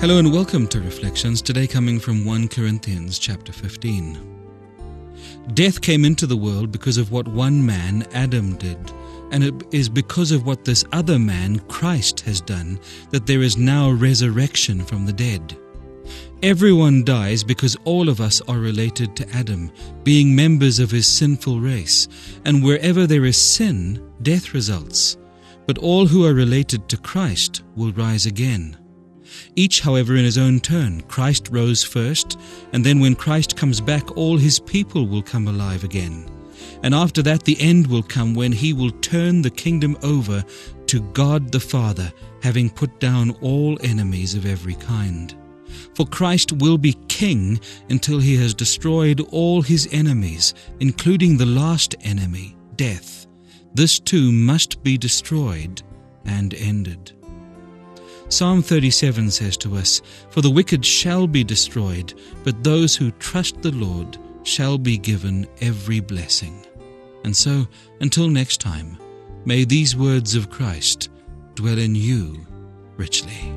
Hello and welcome to Reflections, today coming from 1 Corinthians chapter 15. Death came into the world because of what one man, Adam, did, and it is because of what this other man, Christ, has done that there is now resurrection from the dead. Everyone dies because all of us are related to Adam, being members of his sinful race, and wherever there is sin, death results. But all who are related to Christ will rise again. Each, however, in his own turn. Christ rose first, and then when Christ comes back, all his people will come alive again. And after that, the end will come when he will turn the kingdom over to God the Father, having put down all enemies of every kind. For Christ will be king until he has destroyed all his enemies, including the last enemy, death. This too must be destroyed and ended. Psalm 37 says to us, For the wicked shall be destroyed, but those who trust the Lord shall be given every blessing. And so, until next time, may these words of Christ dwell in you richly.